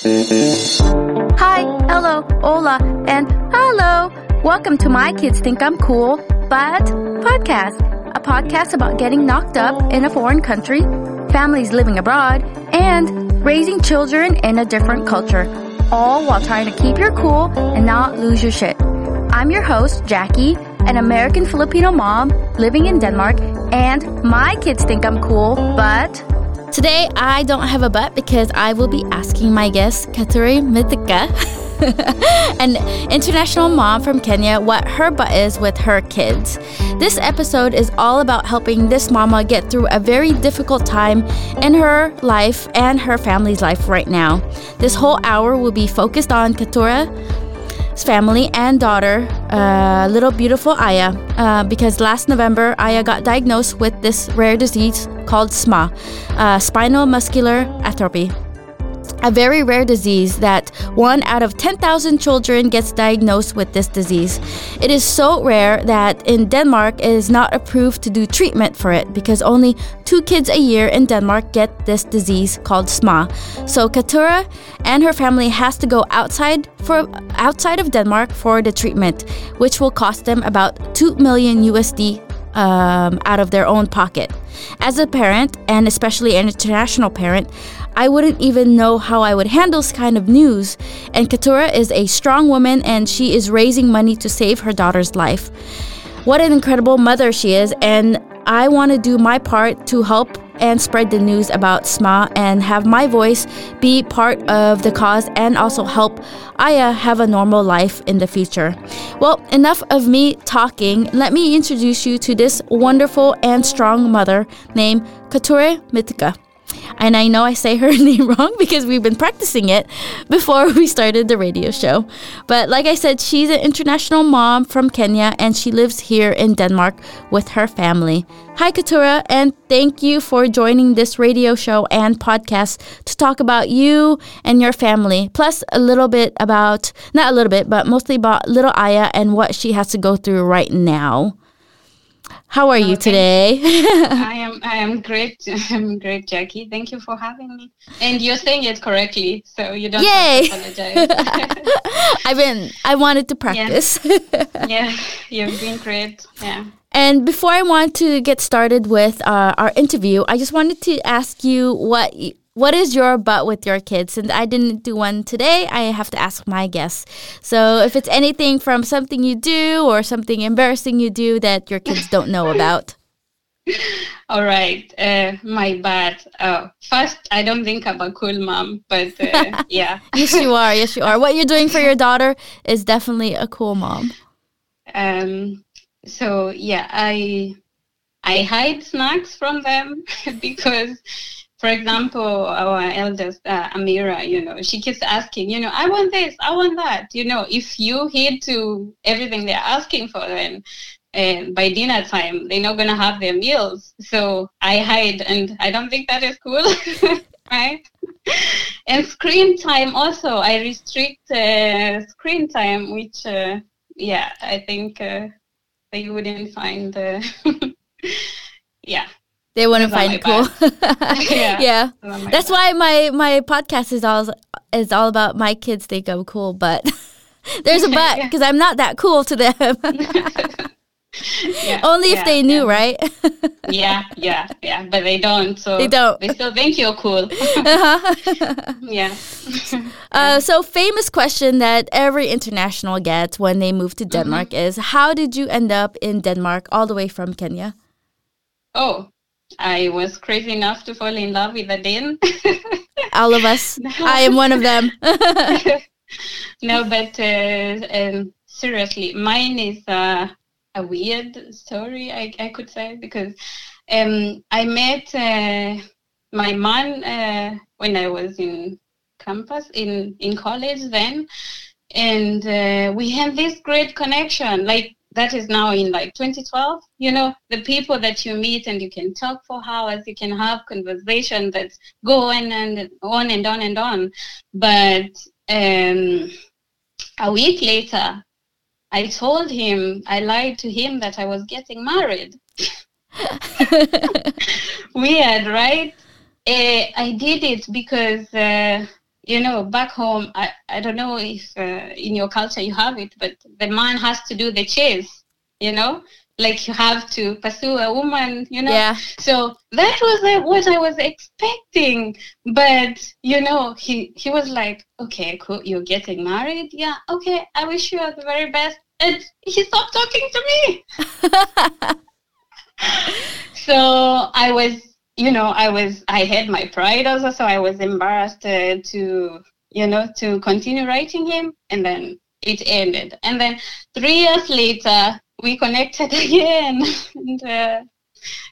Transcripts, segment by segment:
Hi, hello, hola, and hello. Welcome to My Kids Think I'm Cool, but podcast. A podcast about getting knocked up in a foreign country, families living abroad, and raising children in a different culture. All while trying to keep your cool and not lose your shit. I'm your host, Jackie, an American Filipino mom living in Denmark, and my kids think I'm cool, but Today, I don't have a butt because I will be asking my guest, Katuri Mithika, an international mom from Kenya, what her butt is with her kids. This episode is all about helping this mama get through a very difficult time in her life and her family's life right now. This whole hour will be focused on Katura family and daughter, uh, little beautiful Aya, uh, because last November Aya got diagnosed with this rare disease called SMA, uh, spinal muscular atrophy a very rare disease that one out of 10,000 children gets diagnosed with this disease. It is so rare that in Denmark it is not approved to do treatment for it because only two kids a year in Denmark get this disease called SMA. So Katura and her family has to go outside for outside of Denmark for the treatment, which will cost them about 2 million USD um, out of their own pocket. As a parent, and especially an international parent, I wouldn't even know how I would handle this kind of news. And Katura is a strong woman and she is raising money to save her daughter's life. What an incredible mother she is, and I want to do my part to help and spread the news about SMA and have my voice be part of the cause and also help Aya have a normal life in the future. Well, enough of me talking. Let me introduce you to this wonderful and strong mother named Kature Mitika. And I know I say her name wrong because we've been practicing it before we started the radio show. But like I said, she's an international mom from Kenya and she lives here in Denmark with her family. Hi, Katura, and thank you for joining this radio show and podcast to talk about you and your family, plus a little bit about, not a little bit, but mostly about little Aya and what she has to go through right now. How are you today? I am I am great. I'm great, Jackie. Thank you for having me. And you're saying it correctly, so you don't Yay! apologize. I've been I wanted to practice. Yeah. yeah, you've been great. Yeah. And before I want to get started with uh, our interview, I just wanted to ask you what what is your butt with your kids? And I didn't do one today. I have to ask my guests. So if it's anything from something you do or something embarrassing you do that your kids don't know about. All right, uh, my bad. Uh, first, I don't think I'm a cool mom, but uh, yeah. yes, you are. Yes, you are. What you're doing for your daughter is definitely a cool mom. Um. So yeah, I I hide snacks from them because for example, our eldest uh, Amira, you know, she keeps asking, you know, I want this, I want that. You know, if you heed to everything they're asking for, then and by dinner time they're not gonna have their meals. So I hide, and I don't think that is cool, right? and screen time also, I restrict uh, screen time, which uh, yeah, I think uh, they wouldn't find. yeah they want to find it cool. yeah, yeah. That's why my my podcast is all is all about my kids think I'm cool, but there's a but because I'm not that cool to them. yeah, Only if yeah, they knew, yeah. right? yeah, yeah, yeah. But they don't. So they don't. They still think you're cool. uh-huh. yeah. Uh, so famous question that every international gets when they move to mm-hmm. Denmark mm-hmm. is, how did you end up in Denmark all the way from Kenya? Oh, I was crazy enough to fall in love with a Dane. All of us. No. I am one of them. no, but uh, um, seriously, mine is uh, a weird story, I, I could say, because um, I met uh, my mom uh, when I was in campus, in, in college then. And uh, we had this great connection. Like that is now in like 2012 you know the people that you meet and you can talk for hours you can have conversation that go on and on and on and on. But um, a week later i told him i lied to him that i was getting married. Weird right? Uh, i did it because uh, you know, back home, I, I don't know if uh, in your culture you have it, but the man has to do the chase, you know, like you have to pursue a woman, you know. Yeah. So that was uh, what I was expecting, but you know, he he was like, okay, cool, you're getting married, yeah, okay, I wish you all the very best, and he stopped talking to me. so I was you know, I was, I had my pride also, so I was embarrassed uh, to, you know, to continue writing him, and then it ended. And then three years later, we connected again, and uh,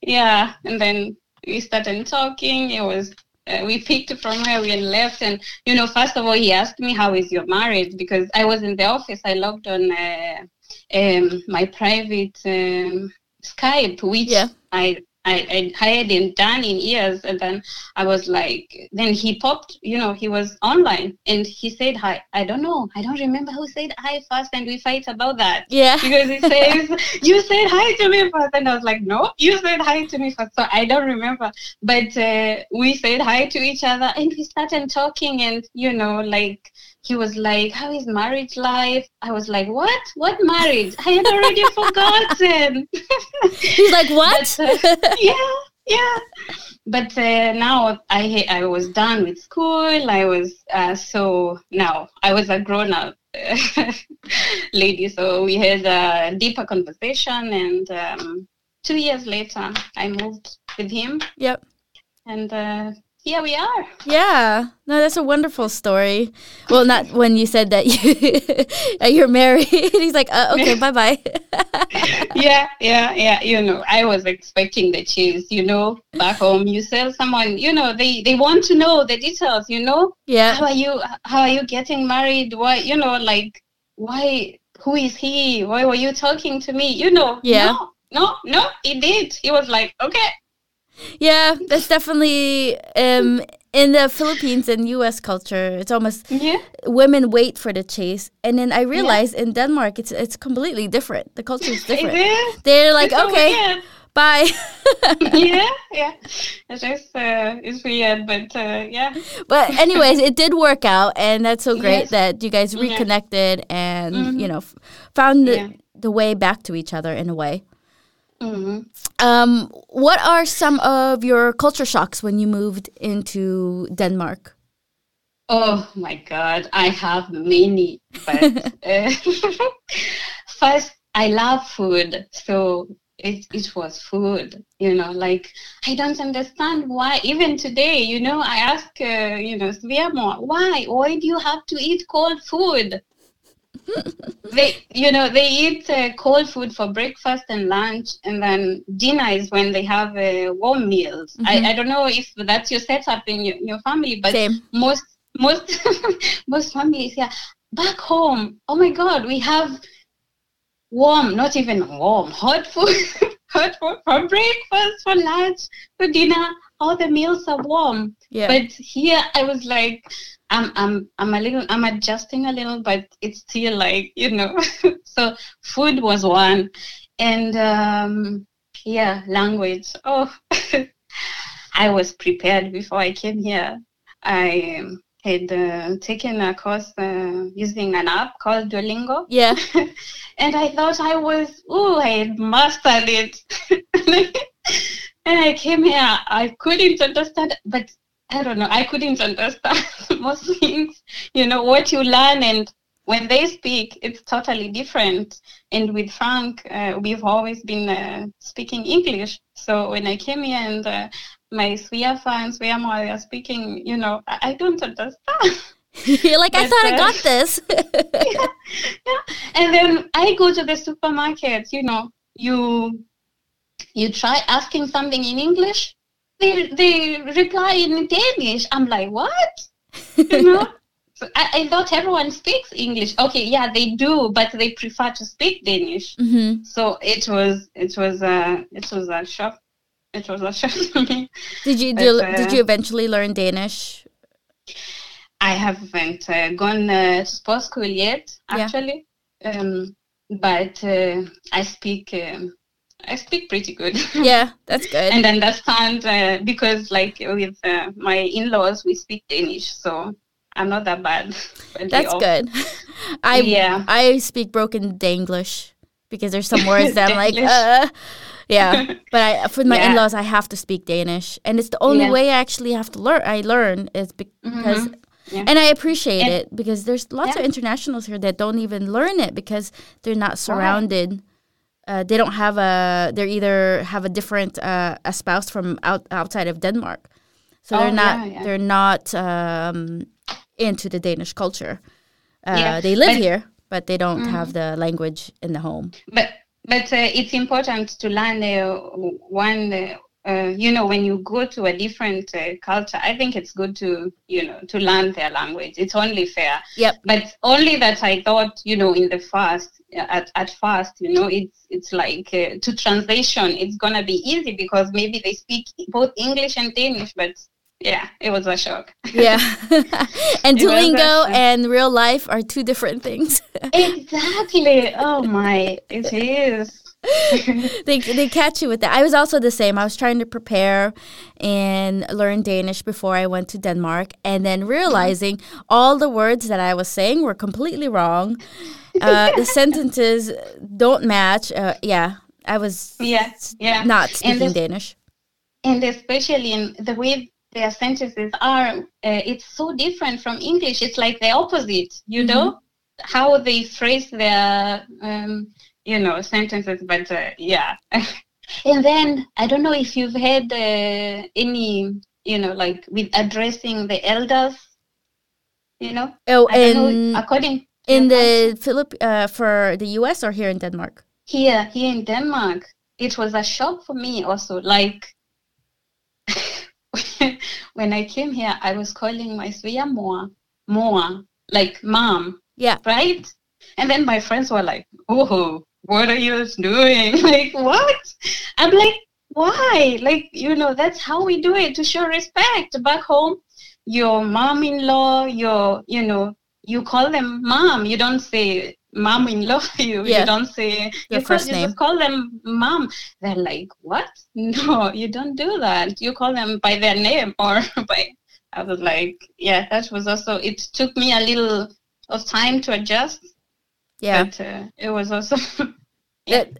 yeah, and then we started talking. It was uh, we picked from where we had left, and you know, first of all, he asked me how is your marriage because I was in the office. I logged on uh, um, my private um, Skype, which Yeah. I I, I hadn't done in years. And then I was like, then he popped, you know, he was online and he said hi. I don't know. I don't remember who said hi first and we fight about that. Yeah. Because he says, you said hi to me first. And I was like, no, you said hi to me first. So I don't remember. But uh, we said hi to each other and we started talking and, you know, like, he was like, How is marriage life? I was like, What? What marriage? I had already forgotten. He's like, what? But, uh, yeah, yeah. But uh, now I I was done with school. I was uh, so now I was a grown up lady. So we had a deeper conversation, and um, two years later, I moved with him, yep. and uh, here we are. Yeah. No, that's a wonderful story. Well, not when you said that you you're married. He's like, uh, okay, bye bye. yeah, yeah, yeah. You know, I was expecting the cheese. You know, back home, you sell someone. You know, they they want to know the details. You know, yeah. how are you? How are you getting married? Why? You know, like why? Who is he? Why were you talking to me? You know, Yeah. No, no, no. He did. He was like, okay. Yeah, that's definitely um in the Philippines and US culture, it's almost Yeah. women wait for the chase. And then I realized in Denmark it's it's completely different. The culture is Is different. it? They're like, It's okay, weird. bye. yeah, yeah. It's just uh, it's weird, but uh, yeah. but anyways, it did work out and that's so great Yes. that you guys Yeah. reconnected and, Mhm. you know, f- found the, Yeah. the way back to each other in a way. Hmm Um, what are some of your culture shocks when you moved into Denmark? Oh my God, I have many. But uh, first, I love food, so it it was food. You know, like I don't understand why. Even today, you know, I ask, uh, you know, Sviamo, why? Why do you have to eat cold food? They, you know, they eat uh, cold food for breakfast and lunch, and then dinner is when they have uh, warm meals. Mhm. I, I don't know if that's your setup in your, your family, but Same. most most most families yeah back home oh my god we have warm not even warm hot food hot food for breakfast for lunch for dinner all the meals are warm Yeah. but here i was like i'm i'm i'm a little i'm adjusting a little but it's still like you know so food was one and um yeah language oh i was prepared before i came here i had uh, taken a course uh, using an app called duolingo yeah. and I thought I was, oh, I had mastered it. and I came here, I couldn't understand, but I don't know, I couldn't understand most things. You know, what you learn and when they speak, it's totally different. And with Frank, uh, we've always been uh, speaking English. So when I came here and uh, my Swia fans, Swia they are speaking, you know, I, I don't understand. You're like, I thought I uh, got this. yeah. And then I go to the supermarket, you know, you you try asking something in English, they they reply in Danish. I'm like, what? You know? So I, I thought everyone speaks English. Okay, yeah, they do, but they prefer to speak Danish. hmm So it was it was a it was a shock. It was a shock to me. Did you But, do, uh, did you eventually learn Danish? I haven't uh, gone uh, to sports school yet, Yeah. actually. Um, but uh, I speak um, I speak pretty good. Yeah, that's good. and understand uh, because like with uh, my in-laws we speak Danish, so I'm not that bad. That's good. I yeah. I speak broken Danglish because there's some words that I'm like, uh, yeah. But I, for my yeah. in-laws, I have to speak Danish, and it's the only yeah. way I actually have to learn. I learn is because. Mm-hmm. Yeah. And I appreciate and, it because there's lots of internationals here that don't even learn it because they're not surrounded. Uh, they don't have a. They're either have a different uh, a spouse from out, outside of Denmark, so they're oh, not. They're not um, into the Danish culture. Uh, they live here, but they don't mm-hmm. have the language in the home. But but uh, it's important to learn uh, one. Uh, you know, when you go to a different uh, culture, I think it's good to you know to learn their language. It's only fair. Yep. But only that I thought, you know, in the first at at first, you know, it's it's like uh, to translation, it's gonna be easy because maybe they speak both English and Danish, but yeah, it was a shock. Yeah. and Duolingo and real life are two different things. exactly. Oh my, it is. they they catch you with that. I was also the same. I was trying to prepare and learn Danish before I went to Denmark, and then realizing all the words that I was saying were completely wrong. Uh, the sentences don't match. Uh, yeah, I was yeah yeah not speaking and Danish. And especially in the way their sentences are uh, it's so different from english it's like the opposite you mm-hmm. know how they phrase their um, you know sentences but uh, yeah and then i don't know if you've had uh, any you know like with addressing the elders you know oh in, know, according in the philip uh, for the us or here in denmark here here in denmark it was a shock for me also like when I came here, I was calling my Svea Moa, Moa, like mom. Yeah. Right? And then my friends were like, oh, what are you doing? like, what? I'm like, why? Like, you know, that's how we do it to show respect. Back home, your mom in law, your, you know, you call them mom. You don't say mom-in-law you yeah. you don't say your you, first call, name. you just call them mom they're like what no you don't do that you call them by their name or by i was like yeah that was also it took me a little of time to adjust yeah but uh, it was also yeah. It,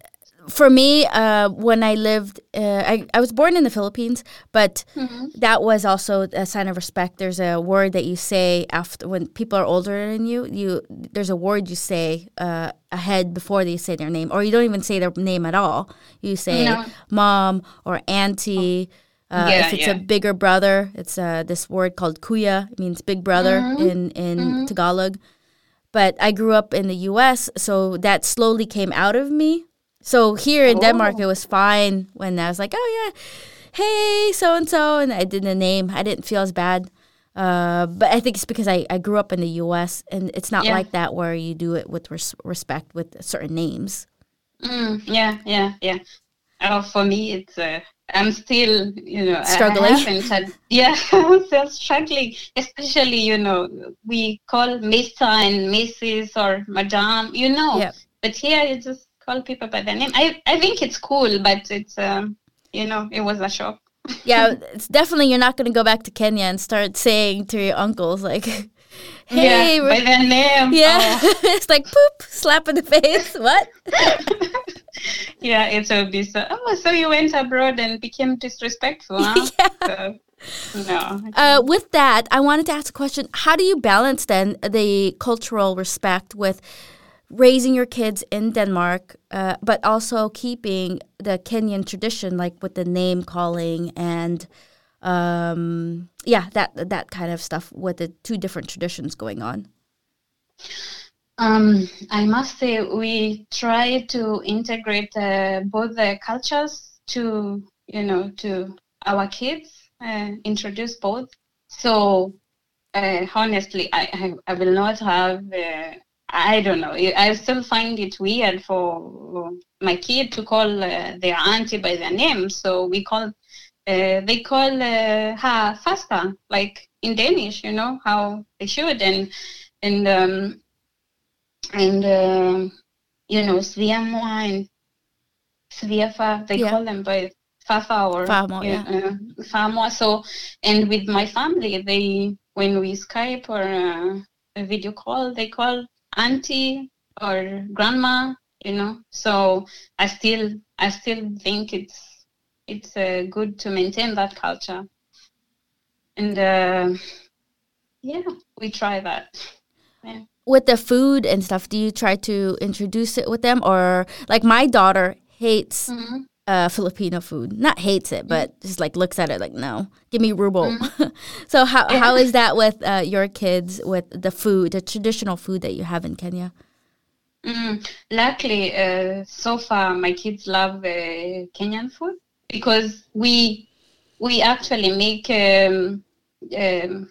for me, uh, when I lived, uh, I, I was born in the Philippines, but mm-hmm. that was also a sign of respect. There's a word that you say after when people are older than you. You there's a word you say uh, ahead before they say their name, or you don't even say their name at all. You say no. mom or auntie. Uh, yeah, if it's yeah. a bigger brother, it's uh, this word called kuya. It means big brother mm-hmm. in in mm-hmm. Tagalog. But I grew up in the U.S., so that slowly came out of me so here in oh. Denmark, it was fine when I was like, oh yeah, hey, so and so, and I did the name. I didn't feel as bad. Uh, but I think it's because I, I grew up in the U.S. and it's not yeah. like that where you do it with res- respect with certain names. Mm, yeah, yeah, yeah. Oh, for me, it's uh, I'm still, you know, struggling. Had, yeah, I'm still struggling. Especially, you know, we call Mister and Mrs. or Madame, you know. Yep. But here, you just call people by their name. I, I think it's cool, but it's, um, you know, it was a shock. yeah, it's definitely you're not going to go back to Kenya and start saying to your uncles like, "Hey, yeah, by their name." Yeah, oh. it's like poop, slap in the face. what? yeah, it's a bit so. Oh, so you went abroad and became disrespectful? Huh? yeah. So, no. Uh, with that, I wanted to ask a question. How do you balance then the cultural respect with raising your kids in Denmark, uh, but also keeping the Kenyan tradition, like with the name calling and um, yeah, that that kind of stuff with the two different traditions going on. Um, I must say we try to integrate uh, both the cultures to you know to our kids, uh, introduce both. So uh, honestly, I, I, I will not have uh, I don't know. I still find it weird for my kid to call uh, their auntie by their name. So we call, uh, they call uh, her faster, like in Danish, you know, how they should. And, and, um, and uh, you know, Sviamoa and Sviafa, they yeah. call them by Fafa or Famo, yeah. Uh, Famo. So, and with my family, they, when we Skype or uh, a video call, they call auntie or grandma, you know. So I still I still think it's it's uh, good to maintain that culture. And uh, yeah, we try that. Yeah. With the food and stuff, do you try to introduce it with them, or like my daughter hates Mm-hmm. uh, Filipino food. Not hates it, but just like looks at it like, no, give me rubo. Mm-hmm. so how how is that with uh, your kids with the food, the traditional food that you have in Kenya? Mm, luckily, uh, so far my kids love uh, Kenyan food because we we actually make um, um,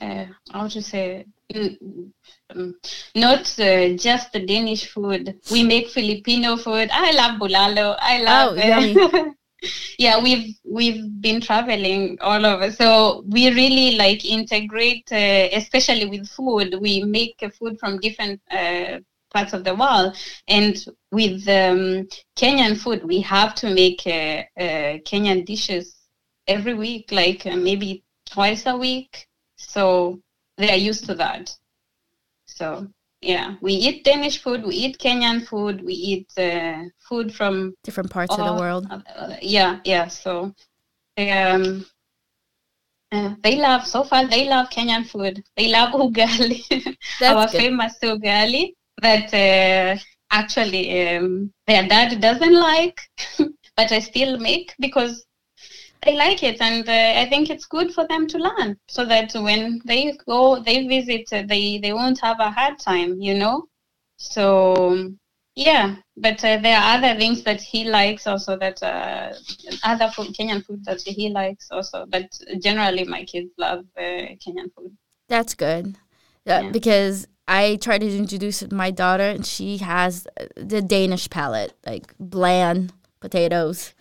uh, how to say um, not uh, just the Danish food. We make Filipino food. I love bulalo. I love. Oh, yeah, we've we've been traveling all over, so we really like integrate, uh, especially with food. We make uh, food from different uh, parts of the world, and with um, Kenyan food, we have to make uh, uh, Kenyan dishes every week, like uh, maybe twice a week. So they are used to that. So yeah, we eat Danish food, we eat Kenyan food, we eat uh, food from Different parts of the world. yeah, yeah. So they um uh, they love so far they love Kenyan food. They love ugali, our good. famous ugali that uh, actually um, their dad doesn't like, but I still make because they like it, and uh, I think it's good for them to learn so that when they go, they visit, uh, they they won't have a hard time, you know. So yeah, but uh, there are other things that he likes also that uh, other food, Kenyan food that he likes also. But generally, my kids love uh, Kenyan food. That's good. Yeah, Yeah. Because I try to introduce my daughter, and she has the Danish palate, like bland potatoes.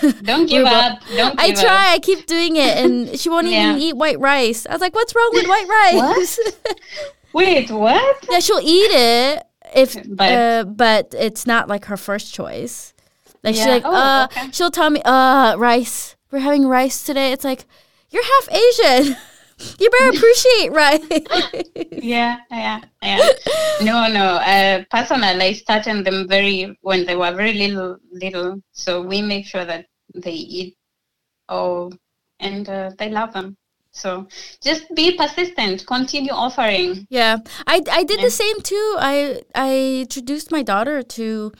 Don't give up. Don't I give up. try. I keep doing it, and she won't even eat white rice. I was like, "What's wrong with white rice?" Wait, what? yeah, she'll eat it if, But- uh, but it's not like her first choice. Like she's like, Oh, uh, okay. she'll tell me, uh, rice. We're having rice today. It's like, you're half Asian. you better appreciate right? Yeah, yeah, yeah. No, no. Uh, personally, I started them very when they were very little, little. So we make sure that they eat all, and uh, they love them. So just be persistent. Continue offering. Yeah, I I did Yeah. the same too. I I introduced my daughter to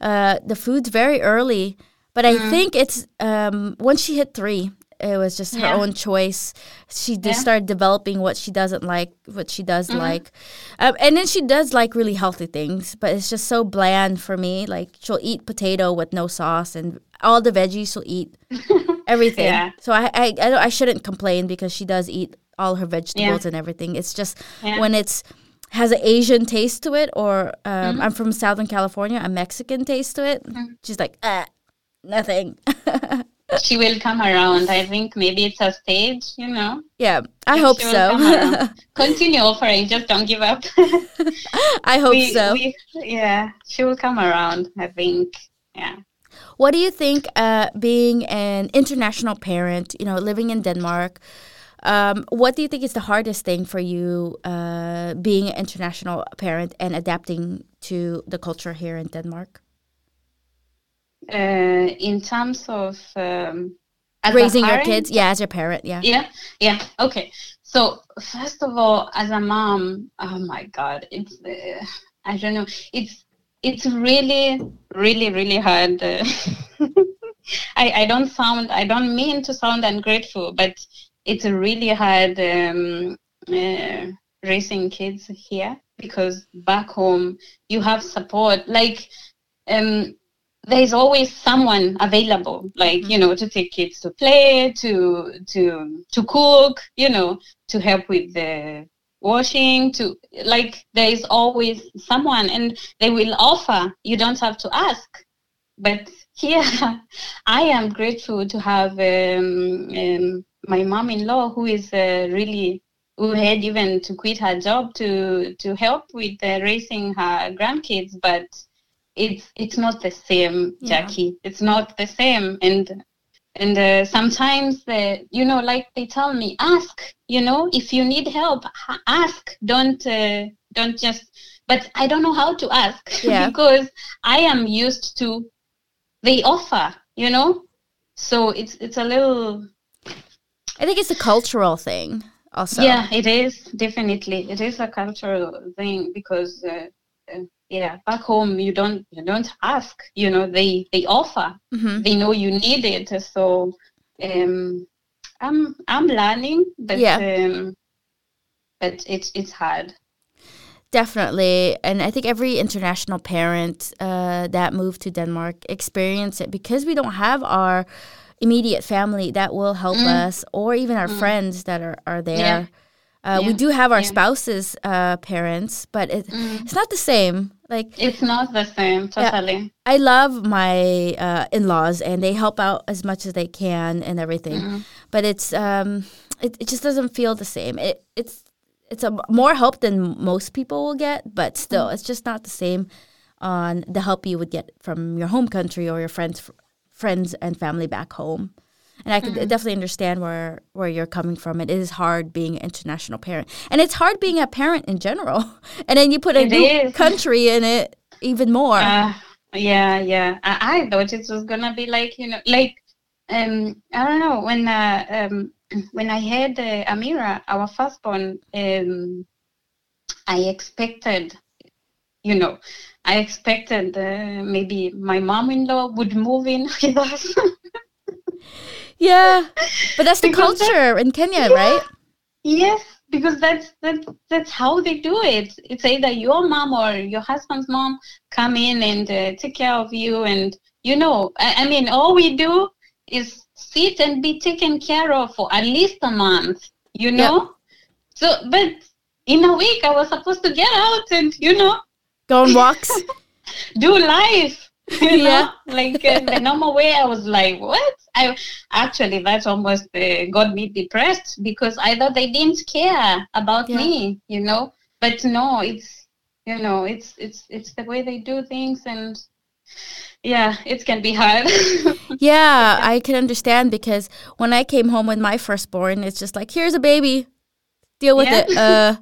uh, the foods very early, but I think it's um, once she hit three, it was just her Yeah. own choice. She just Yeah. started developing what she doesn't like, what she does like, um, and then she does like really healthy things. But it's just so bland for me. Like she'll eat potato with no sauce, and all the veggies she'll eat everything. Yeah. So I I I, I shouldn't complain because she does eat all her vegetables and everything. It's just when it's has an Asian taste to it, or um, Mm-hmm. I'm from Southern California, a Mexican taste to it. She's like, ah, nothing. She will come around. I think maybe it's a stage, you know. yeah, I hope so. Continue offering. Just don't give up. I hope We- so. we- yeah, she will come around. I think. Yeah. What do you think, uh, being an international parent, you know, living in Denmark, um, what do you think is the hardest thing for you uh, being an international parent and adapting to the culture here in Denmark? Uh, in terms of um, a Raising your kids, yeah, as your parent, yeah. Yeah, yeah. Okay. So first of all, as a mom, oh my God, it's uh, I don't know. It's it's really, really, really hard. Uh, I I don't sound I don't mean to sound ungrateful, but it's really hard um, uh, raising kids here because back home you have support like um there's always someone available like you know to take kids to play to to to cook you know to help with the washing to like there is always someone and they will offer you don't have to ask. But here i am grateful to have um, um, my mom-in-law who is uh, really who had even to quit her job to to help with uh, raising her grandkids but it's it's not the same Yeah. jackie. It's not the same. And and uh, sometimes uh, you know like they tell me ask you know if you need help ask. Don't uh, don't just but i don't know how to ask yeah. because i am used to they offer you know? So it's it's a little i think it's a cultural thing also. Yeah it is. Definitely. It is a cultural thing because uh, uh, yeah back home you don't you don't ask you know they they offer mm-hmm. they know you need it so um i'm i'm learning but yeah. um but it's it's hard Definitely. And I think every international parent uh, that moved to Denmark experience it because we don't have our immediate family that will help mm. us or even our mm. friends that are, are there. Yeah. Uh, yeah. We do have our yeah. spouses' uh, parents, but it, mm. it's not the same. Like it's not the same, totally. I love my uh, in-laws, and they help out as much as they can and everything. Mm. But it's um, it, it just doesn't feel the same. It it's it's a more help than most people will get, but still, mm. it's just not the same on the help you would get from your home country or your friends, friends and family back home. And I could mm-hmm. definitely understand where where you're coming from. It is hard being an international parent, and it's hard being a parent in general. And then you put a it new is. country in it even more. Uh, yeah, yeah. I, I, thought it was gonna be like you know, like um, I don't know when uh, um, when I had uh, Amira, our firstborn, um, I expected, you know, I expected uh, maybe my mom-in-law would move in with us. yeah, but that's the because culture in Kenya, yeah, right? Yes, because that's that's that's how they do it. It's either your mom or your husband's mom come in and uh, take care of you, and you know, I, I mean, all we do is sit and be taken care of for at least a month, you know? Yep. So, but in a week, I was supposed to get out and, you know, go on walks, do life. You yeah. know, like the normal way, I was like, what? I actually, that almost uh, got me depressed because I thought they didn't care about yeah. me, you know? But no, it's, you know, it's, it's, it's the way they do things and, yeah, it can be hard. yeah, I can understand because when I came home with my firstborn, it's just like, here's a baby, deal with yeah. it. Uh,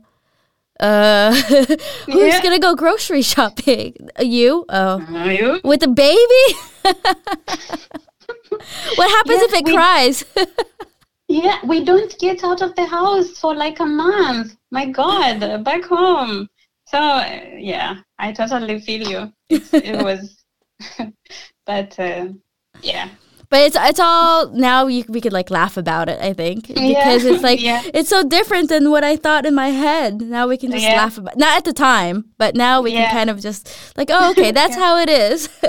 uh, who's yeah. gonna go grocery shopping? You? Oh, uh, you with a baby? what happens yeah, if it we, cries? yeah, we don't get out of the house for like a month. My God, back home. So yeah, I totally feel you. it was but uh, yeah but it's it's all now you, we could like laugh about it i think because yeah. it's like yeah. it's so different than what i thought in my head now we can just yeah. laugh about not at the time but now we can kind of just like oh okay that's how it is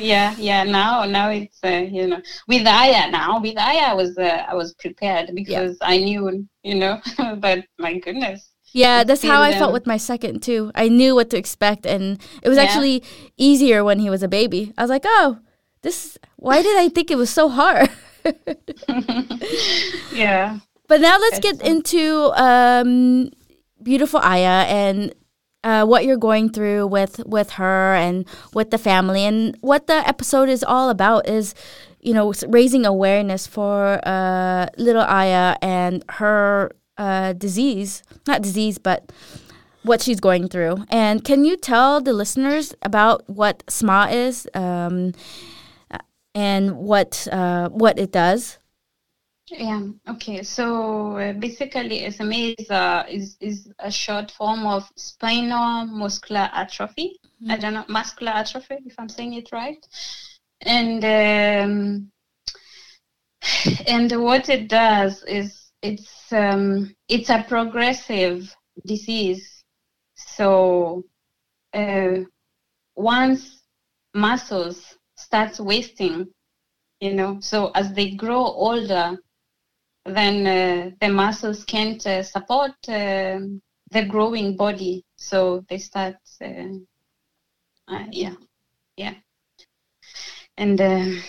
yeah yeah now now it's uh, you know with aya now with aya i was uh, i was prepared because i knew you know but my goodness yeah, that's how I felt with my second too. I knew what to expect, and it was yeah. actually easier when he was a baby. I was like, oh, this. Why did I think it was so hard? yeah. But now let's get into um, beautiful Aya and uh, what you're going through with with her and with the family, and what the episode is all about is, you know, raising awareness for uh, little Aya and her uh, disease, not disease, but what she's going through. And can you tell the listeners about what SMA is um, and what uh, what it does? Yeah. Okay. So uh, basically, SMA is, uh, is is a short form of spinal muscular atrophy. Mm-hmm. I don't know muscular atrophy if I'm saying it right. And um, and what it does is it's um, it's a progressive disease. So uh, once muscles starts wasting, you know, so as they grow older, then uh, the muscles can't uh, support um, the growing body, so they start, uh, uh, yeah, yeah, and um,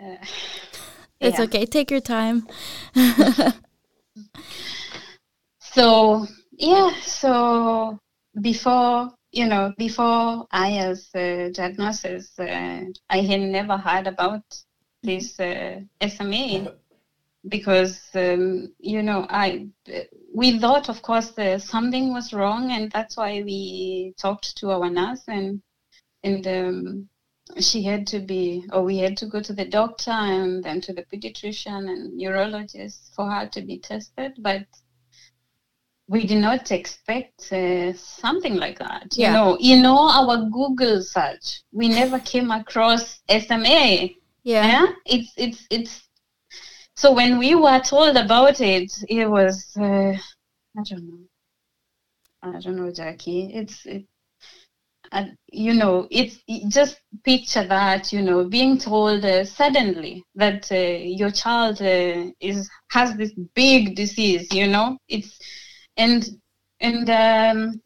Uh, it's yeah. okay. Take your time. so yeah, so before you know, before Aya's uh, diagnosis, uh, I had never heard about this uh, SMA because, um, you know, I we thought, of course, something was wrong, and that's why we talked to our nurse and and um, she had to be, or we had to go to the doctor and then to the pediatrician and neurologist for her to be tested. But we did not expect uh, something like that. Yeah. You know, you know, our Google search, we never came across SMA. Yeah. yeah? It's, it's, it's, so when we were told about it, it was, uh, I don't know. I don't know, Jackie. It's, it, and you know it's just picture that you know being told uh, suddenly that uh, your child uh, is has this big disease you know it's and and um,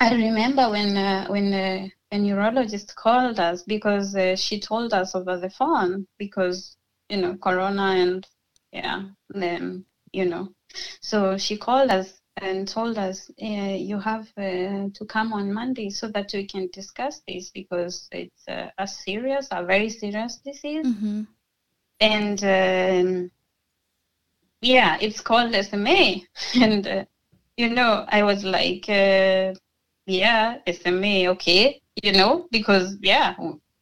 i remember when uh, when uh, a neurologist called us because uh, she told us over the phone because you know corona and yeah then you know so she called us and told us uh, you have uh, to come on Monday so that we can discuss this because it's uh, a serious, a very serious disease. Mm-hmm. And um, yeah, it's called SMA. and, uh, you know, I was like, uh, yeah, SMA, okay, you know, because, yeah,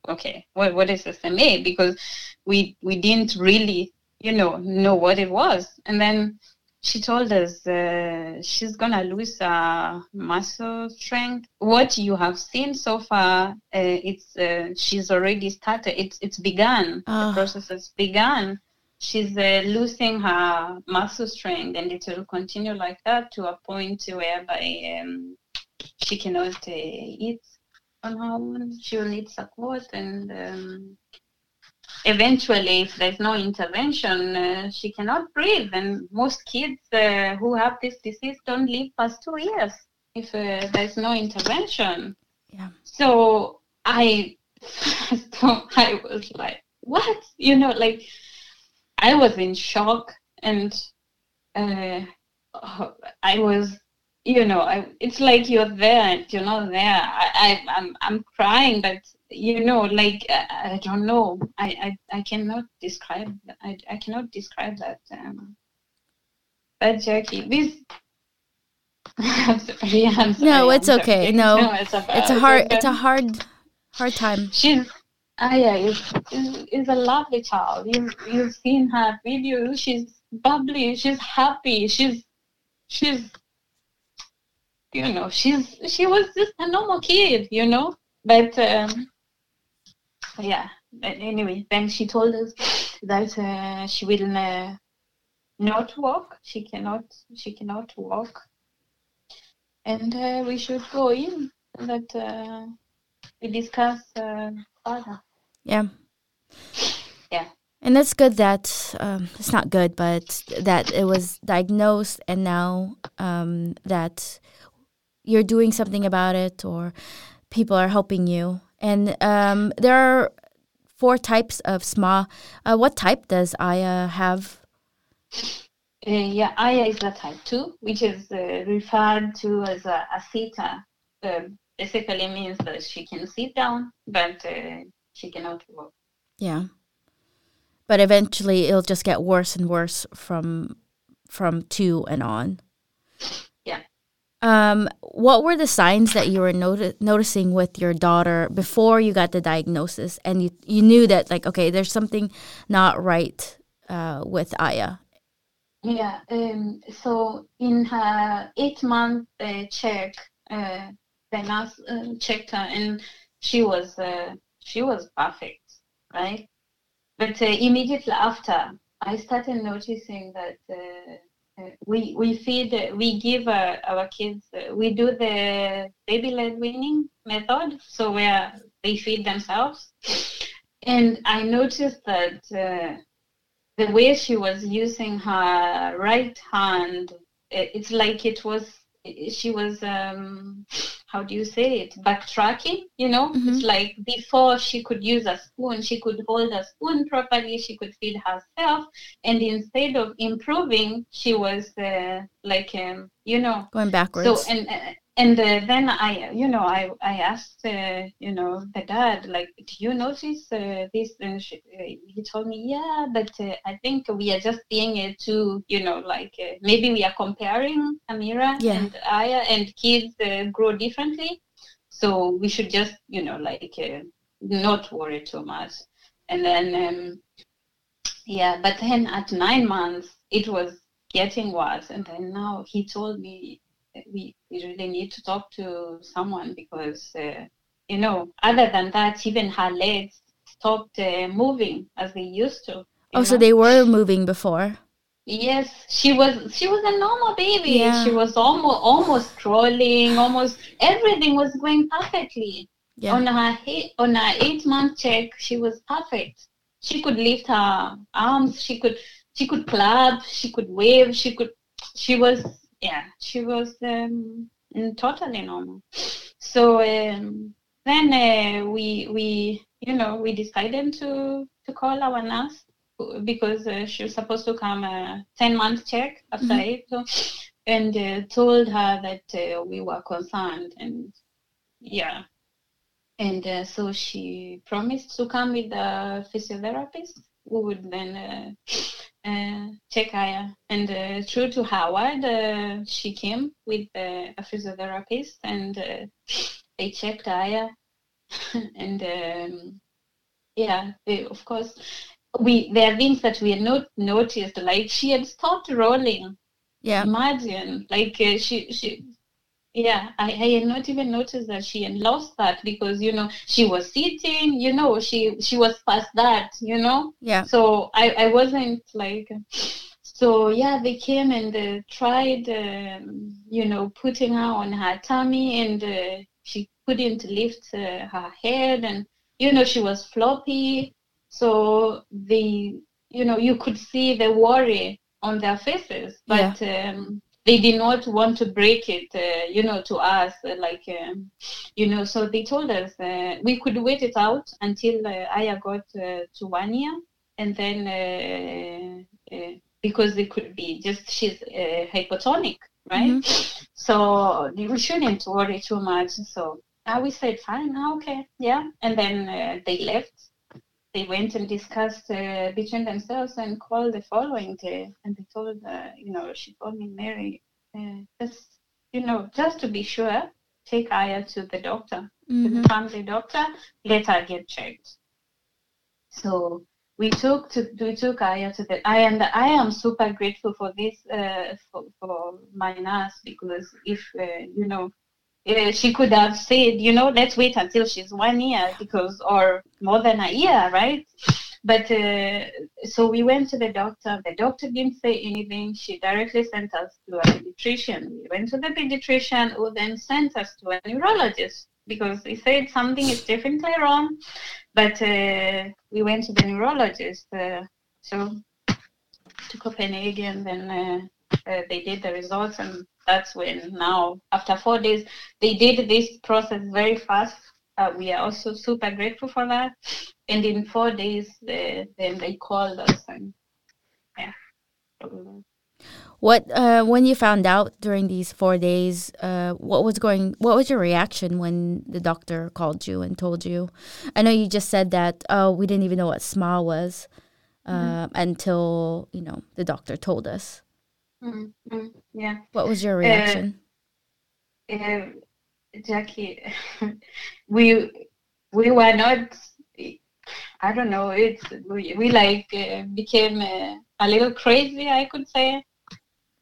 okay, what, what is SMA? Because we, we didn't really, you know, know what it was. And then she told us uh, she's gonna lose uh, muscle strength. What you have seen so far, uh, it's uh, she's already started. It's it's begun. Oh. The ah. process has begun. She's uh, losing her muscle strength, and it will continue like that to a point whereby um, she cannot uh, eat on her own. She will need support, and um, eventually, if there's no intervention, uh, she cannot breathe. And most kids uh, who have this disease don't live past two years if uh, there's no intervention. Yeah. So I, so I was like, what? You know, like I was in shock, and uh, I was you know, I, it's like you're there and you're not there. I, I, I'm, I'm crying, but you know, like I, I don't know. I, I, I cannot describe. I, I cannot describe that. Um, that Jackie, this. I'm sorry, I'm sorry, no, it's I'm okay. No, no, it's a, it's a hard, it's a hard, hard time. She's Aya is, is is a lovely child. You you've seen her videos. She's bubbly. She's happy. She's she's you know she's she was just a normal kid. You know, but um, yeah. But anyway, then she told us that uh, she will uh, not walk. She cannot. She cannot walk, and uh, we should go in. That uh, we discuss uh, further. Yeah. Yeah. And it's good that um, it's not good, but that it was diagnosed, and now um, that you're doing something about it, or people are helping you and um, there are four types of SMA. Uh, what type does Aya have? Uh, yeah, Aya is a type 2, which is uh, referred to as a, a sitter. Um, basically means that she can sit down, but uh, she cannot walk. Yeah. But eventually it'll just get worse and worse from from 2 and on. Yeah. Um, what were the signs that you were noti- noticing with your daughter before you got the diagnosis, and you you knew that like okay, there's something not right uh, with Aya? Yeah. Um, so in her eight month uh, check, uh, the nurse uh, checked her, and she was uh, she was perfect, right? But uh, immediately after, I started noticing that we we feed we give uh, our kids uh, we do the baby led weaning method so where they feed themselves and i noticed that uh, the way she was using her right hand it's like it was she was um how do you say it? Backtracking you know? Mm-hmm. it's like before she could use a spoon she could hold a spoon properly she could feed herself and instead of improving she was uh, like um, you know. Going backwards. So and uh, and uh, then I, you know, I I asked, uh, you know, the dad, like, do you notice uh, this? And she, uh, he told me, yeah, but uh, I think we are just being it too, you know, like uh, maybe we are comparing Amira Yeah. and Aya, and kids grow differently, so we should just, you know, like not worry too much. And then, um, yeah, but then at nine months, it was getting worse, and then now he told me we, we really need to talk to someone because uh, you know other than that even her legs stopped uh, moving as they used to Oh, so they were moving before. yes she was she was a normal baby Yeah. she was almost almost crawling almost everything was going perfectly Yeah. on her he- on her eight month check she was perfect she could lift her arms she could she could clap she could wave she could she was yeah she was um, totally normal. So um, then uh, we we you know we decided to to call our nurse uh, because uh, she was supposed to come a 10 month check after Mhm. April and uh, told her that uh, we were concerned and yeah. And uh, so she promised to come with the physiotherapist who would then uh, uh, check Aya. And uh, true to Howard, uh, she came with uh, a physiotherapist and uh, they checked Aya. and um, yeah, they, of course, we there are things that we had not noticed, like she had stopped rolling. Yeah. Imagine, like uh, she she yeah, I, I had not even noticed that she had lost that because you know she was sitting, you know, she she was past that, you know. Yeah. So I I wasn't like, so yeah, they came and uh, tried, um, you know, putting her on her tummy and uh, she couldn't lift uh, her head and you know she was floppy. So they, you know, you could see the worry on their faces, but. Um, they did not want to break it, uh, you know, to us. Uh, like, um, you know, so they told us uh, we could wait it out until uh, Aya got uh, to one year, and then uh, uh, because it could be just she's uh, hypotonic, right? So we shouldn't worry too much. So we said, fine, okay, yeah, and then uh, they left. They went and discussed uh, between themselves and called the following day. And they told, uh, you know, she told me, Mary, uh, just, you know, just to be sure, take Aya to the doctor, to Mhm. the family doctor, let her get checked. So we took to we took Aya to the I and I am super grateful for this uh, for, for my nurse because if uh, you know uh, she could have said you know let's wait until she's one year because or more than a year right? But uh, so we went to the doctor. The doctor didn't say anything. She directly sent us to a pediatrician. We went to the pediatrician who then sent us to a neurologist because he said something is definitely wrong. But uh, we went to the neurologist uh, so to Copenhagen then uh, they did the results and that's when now after four days they did this process very fast uh, we are also super grateful for that and in four days then they called us and yeah What uh, when you found out during these four days? Uh, what was going? What was your reaction when the doctor called you and told you? I know you just said that. Oh, we didn't even know what smile was uh, until you know the doctor told us. Mm, mm, yeah What was your reaction? uh, Jackie, we we were not. I don't know. It's we, we like uh, became uh, a little crazy. I could say.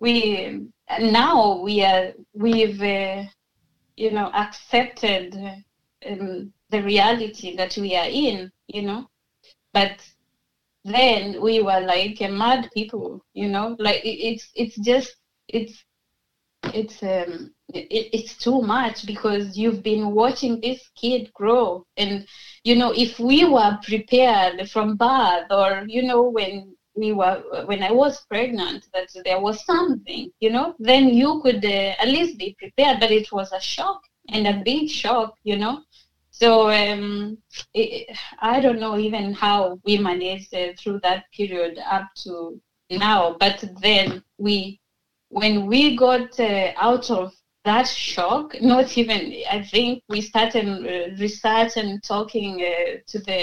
We now we are we've uh, you know accepted um, the reality that we are in. You know, but then we were like mad people. You know, like it's it's just it's it's um it, it's too much because you've been watching this kid grow. And you know if we were prepared from birth or you know when we were when i was pregnant that there was something you know then you could uh, at least be prepared. But it was a shock and a big shock you know so um, it, i don't know even how we managed uh, through that period up to now but then we when we got uh, out of that shock. Not even. I think we started uh, research and talking uh, to the,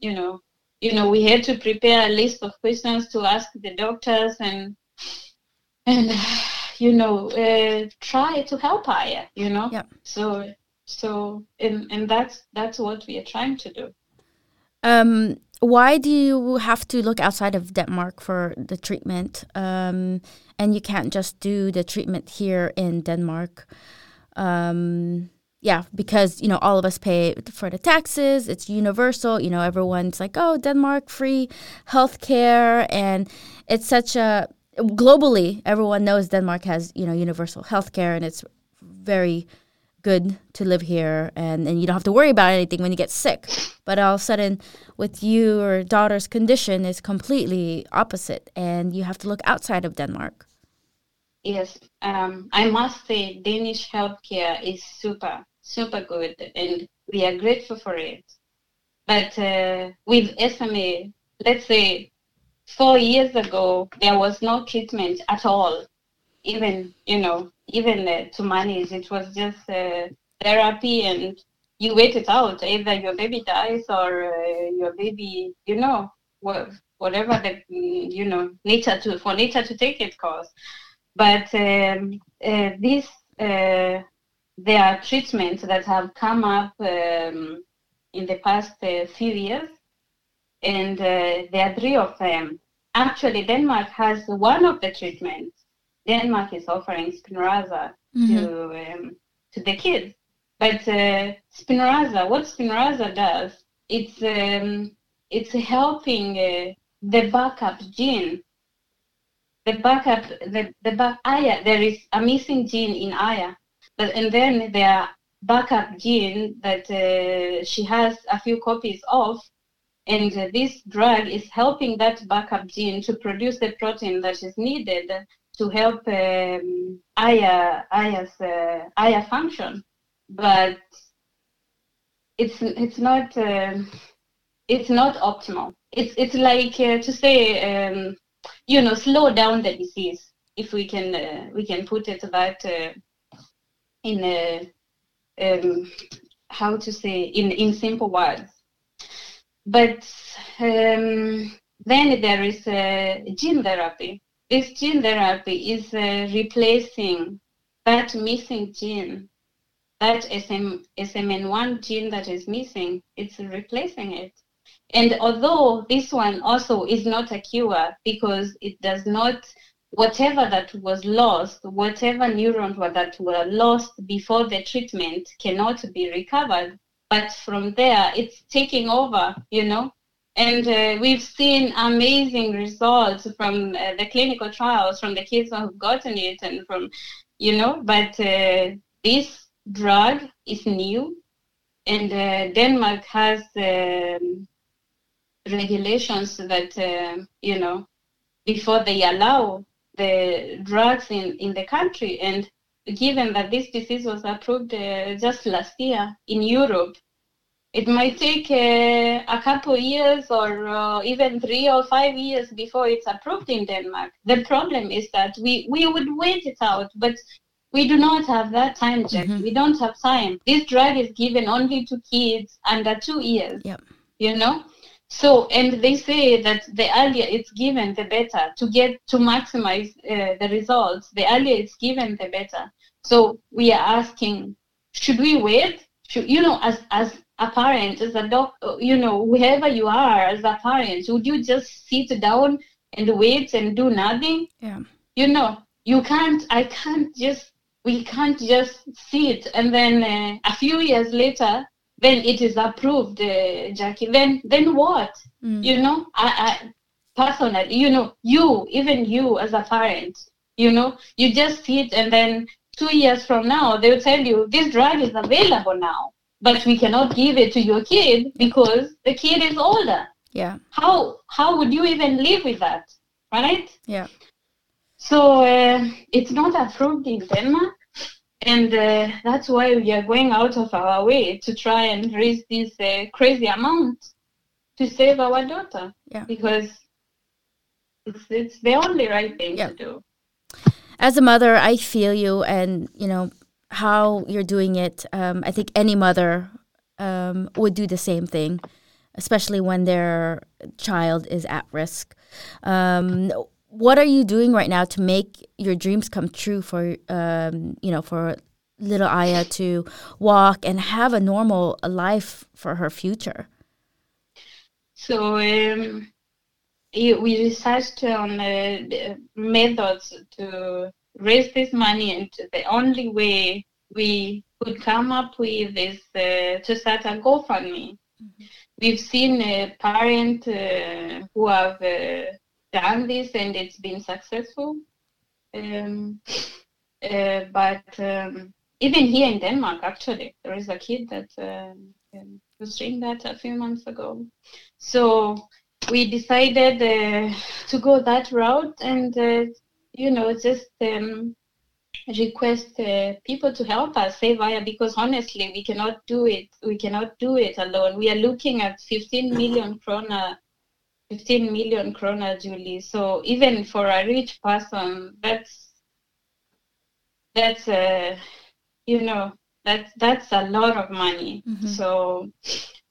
you know, you know, we had to prepare a list of questions to ask the doctors and and you know uh, try to help Aya. You know. Yeah. So so and and that's that's what we are trying to do. Um, why do you have to look outside of Denmark for the treatment? Um, and you can't just do the treatment here in Denmark. Um, yeah, because you know all of us pay for the taxes. It's universal. You know, everyone's like, "Oh, Denmark free healthcare," and it's such a globally everyone knows Denmark has you know universal healthcare, and it's very good to live here and, and you don't have to worry about anything when you get sick. But all of a sudden, with your daughter's condition, is completely opposite, and you have to look outside of Denmark. Yes, um, I must say Danish healthcare is super, super good, and we are grateful for it. But uh, with SMA, let's say four years ago, there was no treatment at all. Even, you know, even uh, to manage. It was just uh, therapy, and you wait it out. Either your baby dies or uh, your baby, you know, whatever the you know nature to for nature to take its course. But um, uh, this uh, there are treatments that have come up um, in the past uh, few years, and there are three of them. Actually, Denmark has one of the treatments Denmark is offering Spinraza mm-hmm. to um, to the kids. But uh, Spinraza, what Spinraza does, it's um, it's helping uh, the backup gene. The backup, the the back Aya, there is a missing gene in Aya, but and then there are backup gene that uh, she has a few copies of, and uh, this drug is helping that backup gene to produce the protein that is needed to help um, Aya Aya's uh, Aya function, but it's it's not uh, it's not optimal. It's it's like uh, to say um, you know slow down the disease if we can uh, we can put it that uh, in a um, how to say in in simple words. But um, then there is uh, gene therapy this gene therapy is uh, replacing that missing gene, that SM, SMN1 gene that is missing, it's replacing it. And although this one also is not a cure because it does not, whatever that was lost, whatever neurons were that were lost before the treatment cannot be recovered. But from there, it's taking over, you know, and uh, we've seen amazing results from uh, the clinical trials from the kids who've gotten it and from, you know, but uh, this drug is new and uh, Denmark has um, regulations that, uh, you know, before they allow the drugs in, in the country. And given that this disease was approved uh, just last year in Europe, it might take uh, a couple years or uh, even three or five years before it's approved in Denmark. The problem is that we, we would wait it out, but we do not have that time, Jack. Mm-hmm. We don't have time. This drug is given only to kids under two years. Yep. You know? So, and they say that the earlier it's given, the better. To get to maximize uh, the results, the earlier it's given, the better. So we are asking, should we wait? Should, you know, as as a parent, as a doc, you know, whoever you are as a parent, would you just sit down and wait and do nothing? Yeah. You know, you can't, I can't just, we can't just sit and then uh, a few years later, then it is approved, uh, Jackie. Then, then what? Mm. You know, I, I personally, you know, you, even you as a parent, you know, you just sit and then two years from now, they'll tell you this drug is available now but we cannot give it to your kid because the kid is older. Yeah. How how would you even live with that, right? Yeah. So uh, it's not approved in Denmark, and uh, that's why we are going out of our way to try and raise this uh, crazy amount to save our daughter. Yeah. Because it's it's the only right thing yeah. to do. As a mother, I feel you, and you know how you're doing it. Um, I think any mother um, would do the same thing, especially when their child is at risk. Um, what are you doing right now to make your dreams come true for um, you know for little Aya to walk and have a normal life for her future? So um, we researched on uh, methods to raise this money, and the only way we could come up with is uh, to start a GoFundMe. Mm-hmm. We've seen a parent uh, who have uh, done this, and it's been successful. Um, uh, but um, even here in Denmark, actually, there is a kid that um, was doing that a few months ago. So we decided uh, to go that route and, uh, you know, just um, request uh, people to help us save Aya because honestly, we cannot do it. We cannot do it alone. We are looking at 15 million krona 15 million krona, Julie. So even for a rich person, that's that's uh, you know that's that's a lot of money. Mm-hmm. So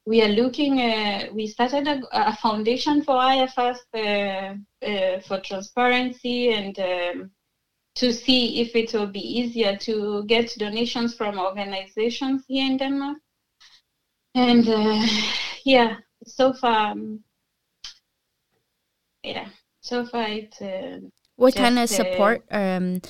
we are looking. Uh, we started a, a, foundation for IFS uh, uh, for transparency and um, to see if it will be easier to get donations from organizations here in Denmark. And uh, yeah, so far, um, yeah, so far it's. Uh, what kind of support? Um,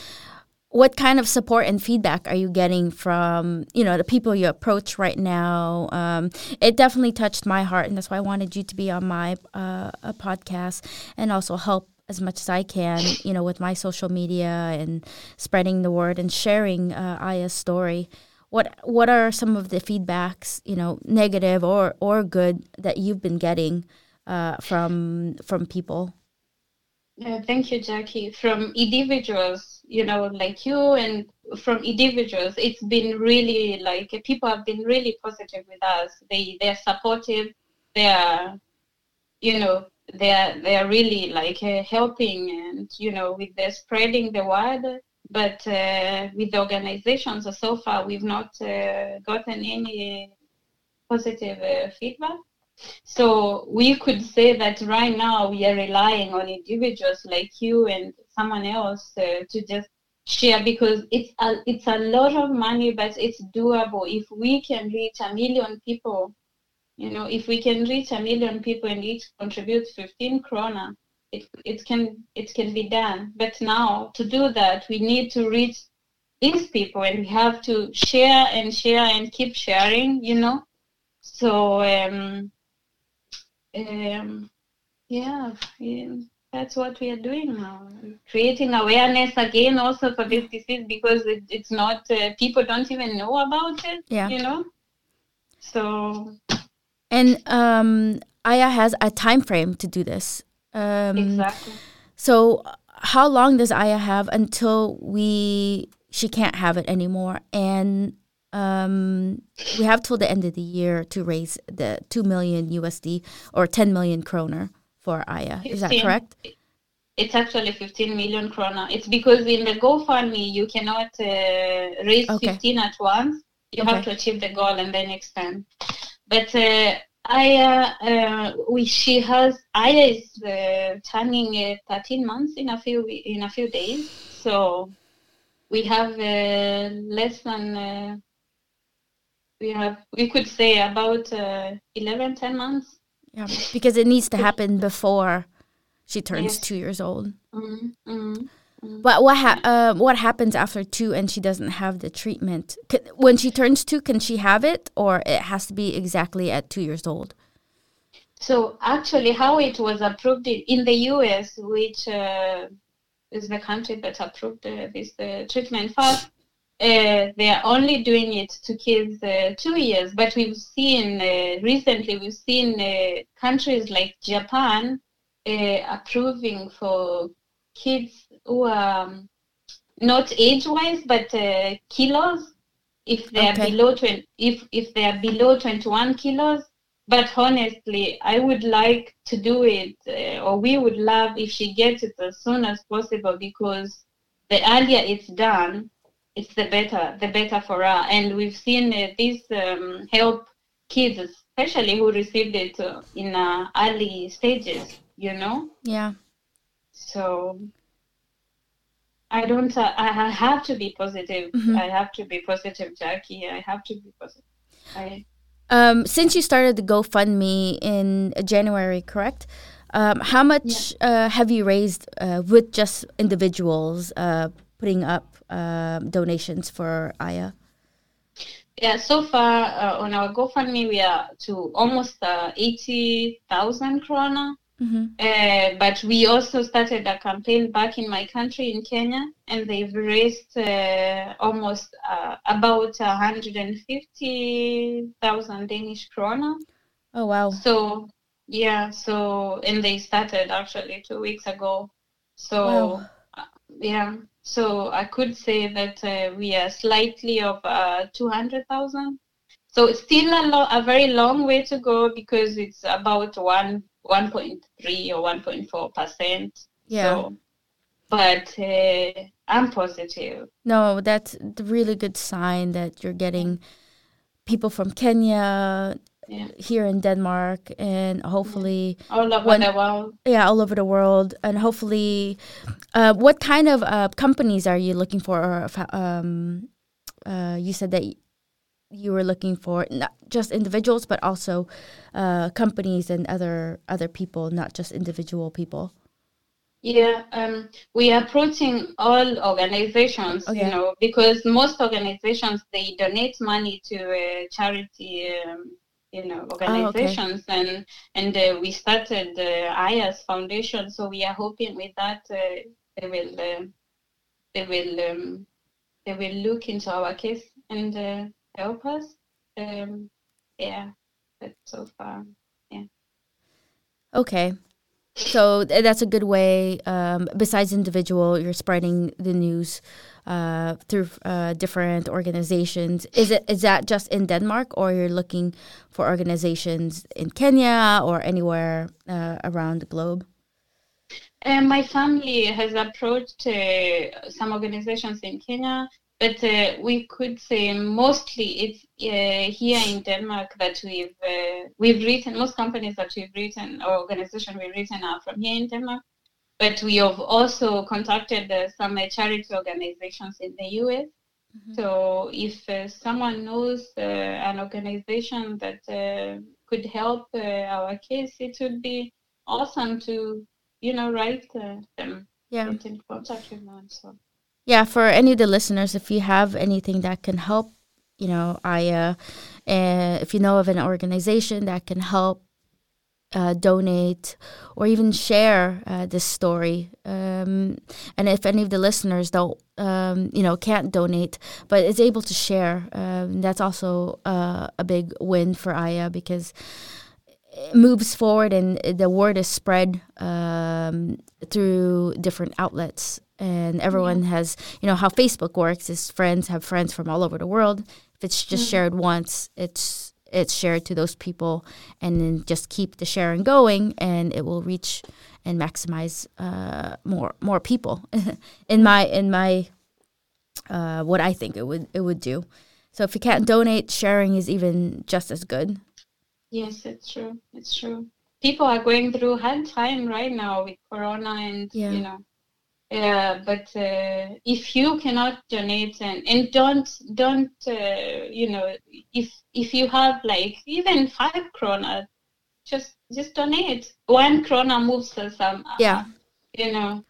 what kind of support and feedback are you getting from you know the people you approach right now? Um, it definitely touched my heart and that's why i wanted you to be on my uh, podcast and also help as much as i can you know with my social media and spreading the word and sharing uh, aya's story. What what are some of the feedbacks you know negative or or good that you've been getting uh, from from people thank you, Jackie. From individuals, you know, like you and from individuals, it's been really like people have been really positive with us. They they're supportive. They're, you know, they're they're really like uh, helping and you know with the spreading the word. But uh, with the organizations, so far we've not uh, gotten any positive uh, feedback. So we could say that right now we are relying on individuals like you and someone else uh, to just share because it's a, it's a lot of money, but it's doable. If we can reach a million people, you know, if we can reach a million people and each contribute 15 krona, it, it can it can be done. But now to do that, we need to reach these people and we have to share and share and keep sharing, you know. So um, um, yeah, yeah, that's what we are doing now. Creating awareness again also for this disease because it, it's not, uh, people don't even know about it, yeah. you know? So. And um, Aya has a time frame to do this. Um, exactly. So how long does Aya have until we she can't have it anymore? And um, we have till the end of the year to raise the 2 million USD or 10 million kroner for Aya. 15, Is that correct? It's actually 15 million kroner. It's because in the GoFundMe, you cannot uh, raise okay. 15 at once. You okay. have to achieve the goal and then expand. But uh, Aya, uh, we, she has, Aya is uh, turning uh, 13 months in a few in a few days. So we have uh, less than uh, we have we could say about uh, 11 10 months yeah because it needs to happen before she turns yes. two years old mm-hmm. Mm-hmm. but what ha- uh, what happens after two and she doesn't have the treatment when she turns two can she have it or it has to be exactly at two years old so actually how it was approved in the us which uh, is the country that approved uh, this uh, treatment first uh, they are only doing it to kids uh, two years. But we've seen uh, recently, we've seen uh, countries like Japan uh, approving for kids who are um, not age-wise, but uh, kilos. If they okay. are below 20, if if they are below 21 kilos. But honestly, I would like to do it, or we would love if she gets it as soon as possible because the earlier it's done, it's the better the better for her. And we've seen uh, this um, help kids, especially who received it uh, in uh, early stages. You know. Yeah. So I don't. Uh, I have to be positive. Mhm. I have to be positive, Jackie. I have to be positive. I, Um, since you started the GoFundMe in January, correct? Um, how much uh, have you raised uh, with just individuals uh, putting up um donations for Aya? yeah. So far uh, on our GoFundMe, we are to almost uh, eighty thousand krona. Mm-hmm. Uh, but we also started a campaign back in my country in Kenya, and they've raised uh, almost uh, about 150,000 Danish krona. Oh wow! So yeah, so and they started actually two weeks ago. So Wow. uh, yeah, so I could say that uh, we are slightly of uh, 200,000. So it's still a, lo- a very long way to go because it's about one 1.3 or 1.4 percent. Yeah. So, but uh, I'm positive. No, that's a really good sign that you're getting people from Kenya Yeah. here in Denmark, and hopefully, All over When- the world. yeah, all over the world, and hopefully, uh, what kind of uh, companies are you looking for? Or if, um, uh, you said that you were looking for not just individuals, but also uh, companies and other other people, not just individual people. Yeah, um, we are approaching all organizations, Okay. you know, because most organizations they donate money to uh, charity, um, you know, organizations, and and uh, we started the Aya's Foundation, so we are hoping with that uh, they will uh, they will um, they will look into our case and uh, help us. Um, yeah, but so far, yeah. Okay. So th- that's a good way. Um, besides individual, you're spreading the news uh, through uh, different organizations. Is it is that just in Denmark, or you're looking for organizations in Kenya or anywhere uh, around the globe? My family has approached uh, some organizations in Kenya, but uh, we could say mostly it's uh, here in Denmark that we've uh, we've written. Most companies that we've written or organization we've written are from here in Denmark, but we have also contacted uh, some uh, charity organizations in the US. So if uh, someone knows uh, an organization that could help uh, our case, it would be awesome to, you know, write uh, them, Yeah. get in contact with them. So Yeah, for any of the listeners, if you have anything that can help, you know, I, uh, uh, if you know of an organization that can help uh, donate or even share uh, this story, um, and if any of the listeners don't, um, you know, can't donate but is able to share, um, that's also uh, a big win for Aya because it moves forward and the word is spread um, through different outlets and everyone has you know how facebook works is friends have friends from all over the world if it's just shared once it's it's shared to those people and then just keep the sharing going and it will reach and maximize uh, more more people in my in my uh, what i think it would it would do so if you can't donate sharing is even just as good yes, it's true. It's true. People are going through hard time right now with Corona, and Yeah. you know. Yeah, but uh, if you cannot donate and, and don't don't uh, you know if if you have like even five krona, just just donate. One krona moves us some. uh, Yeah. You know.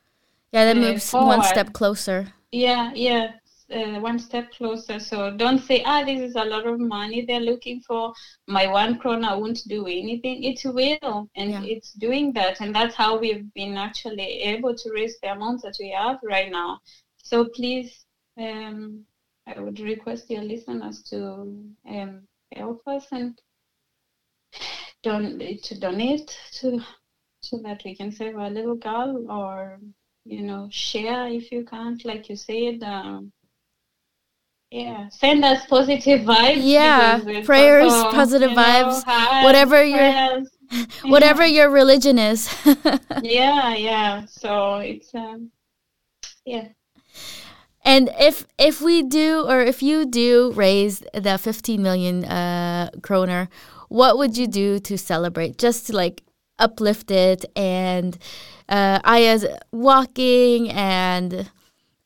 yeah that Uh, moves one step closer Yeah, yeah. Uh, one step closer. So don't say, ah, this is a lot of money they're looking for. My one krona won't do anything. It will, and Yeah. it's doing that, and that's how we've been actually able to raise the amount that we have right now. So please, um, I would request your listeners to um, help us and don- to donate to so that we can save our little girl or you know share if you can't like you said um, yeah send us positive vibes Yeah, prayers, also, positive you know, vibes, hearts, whatever your- whatever your religion is. Yeah yeah so it's um yeah. And if if we do or if you do raise the 15 million uh, kroner, what would you do to celebrate? Just to like uplift it and uh, Aya's walking and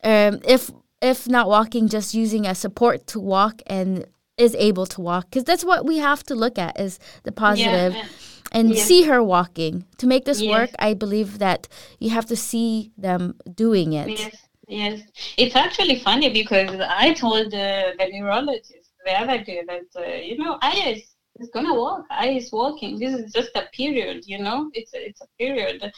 um, if if not walking, just using a support to walk and is able to walk. Because that's what we have to look at is the positive yeah. and yes. see her walking. To make this yes. work i believe that you have to see them doing it. Yes yes. It's actually funny because Aya told uh, the neurologist the other day that uh, you know Aya is, gonna walk i is walking. This is just a period you know? It's a, it's a period.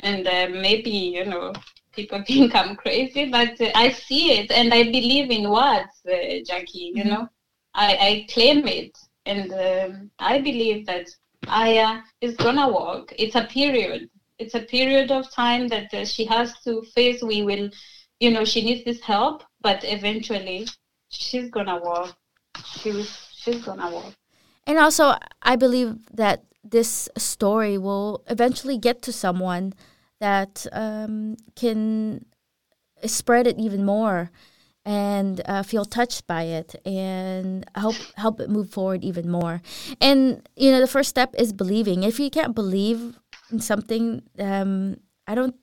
And uh, maybe you know people think i'm crazy but uh, i see it and i believe in words uh, jackie you mm-hmm. know I, I claim it, and um, I believe that Aya is gonna walk. It's a period. It's a period of time that uh, she has to face. We will, you know, she needs this help, but eventually, she's gonna walk. She's she's gonna walk. And also, I believe that this story will eventually get to someone that um, can spread it even more and uh, feel touched by it and help help it move forward even more. And you know, the first step is believing. If you can't believe in something, um, I don't.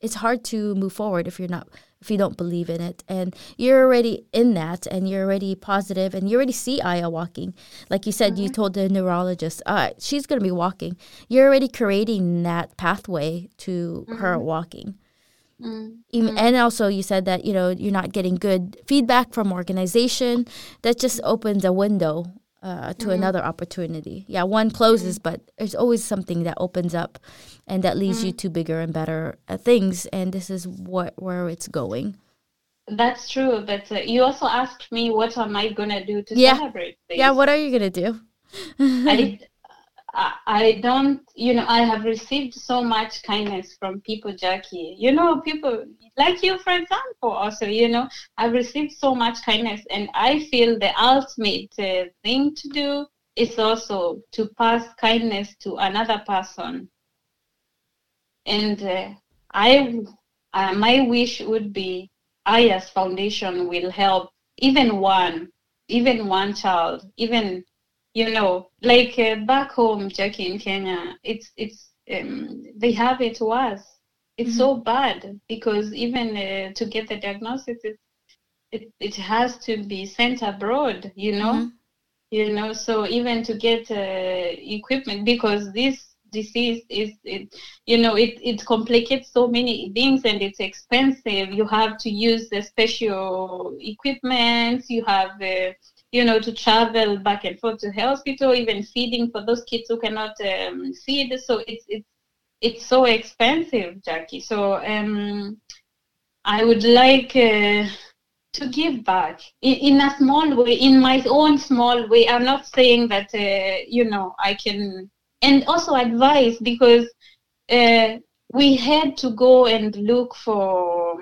It's hard to move forward if you're not if you don't believe in it and you're already in that and you're already positive and you already see Aya walking like you said mm-hmm. you told the neurologist uh, she's going to be walking you're already creating that pathway to mm-hmm. her walking Mm-hmm. And also, you said that you know you're not getting good feedback from organization. That just opens a window uh, to mm-hmm. another opportunity. Yeah, one closes, mm-hmm. but there's always something that opens up, and that leads you mm-hmm. to bigger and better uh, things. And this is what where it's going. That's true, but uh, you also asked me what am I gonna do to yeah. celebrate. This? Yeah, what are you gonna do? I I don't, you know, I have received so much kindness from people, Jackie. You know, people like you, for example, also, you know, I've received so much kindness, and I feel the ultimate uh, thing to do is also to pass kindness to another person. And uh, I, uh, my wish would be Aya's foundation will help even one, even one child, even you know, like uh, back home, Jackie in Kenya, it's it's um, they have it worse. It's mm-hmm. so bad because even uh, to get the diagnosis, it, it it has to be sent abroad. You know, mm-hmm. you know. So even to get uh, equipment because this disease is it you know it, it complicates so many things and it's expensive you have to use the special equipment you have uh, you know, to travel back and forth to hospital, even feeding for those kids who cannot um, feed. So it's it's it's so expensive, Jackie. So um, I would like uh, to give back in, in, a small way, in my own small way. I'm not saying that uh, you know I can, and also advice because uh, we had to go and look for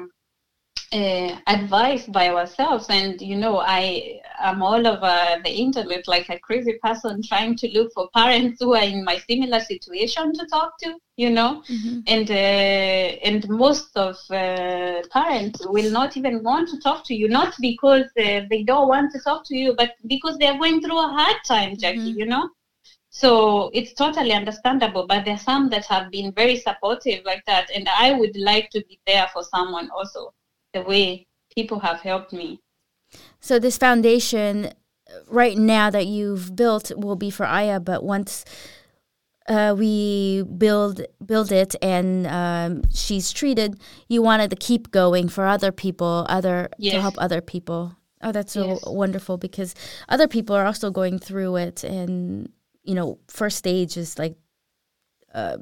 uh, advice by ourselves and you know i am all over the internet like a crazy person trying to look for parents who are in my similar situation to talk to you know mm-hmm. and uh, and most of uh, parents will not even want to talk to you not because uh, they don't want to talk to you but because they're going through a hard time jackie mm-hmm. you know so it's totally understandable but there are some that have been very supportive like that and i would like to be there for someone also the way people have helped me. So this foundation right now that you've built will be for Aya, but once uh, we build build it and um, she's treated, you wanted to keep going for other people, other yes. to help other people. Oh, that's so yes. wonderful because other people are also going through it, and you know, first stage is like uh,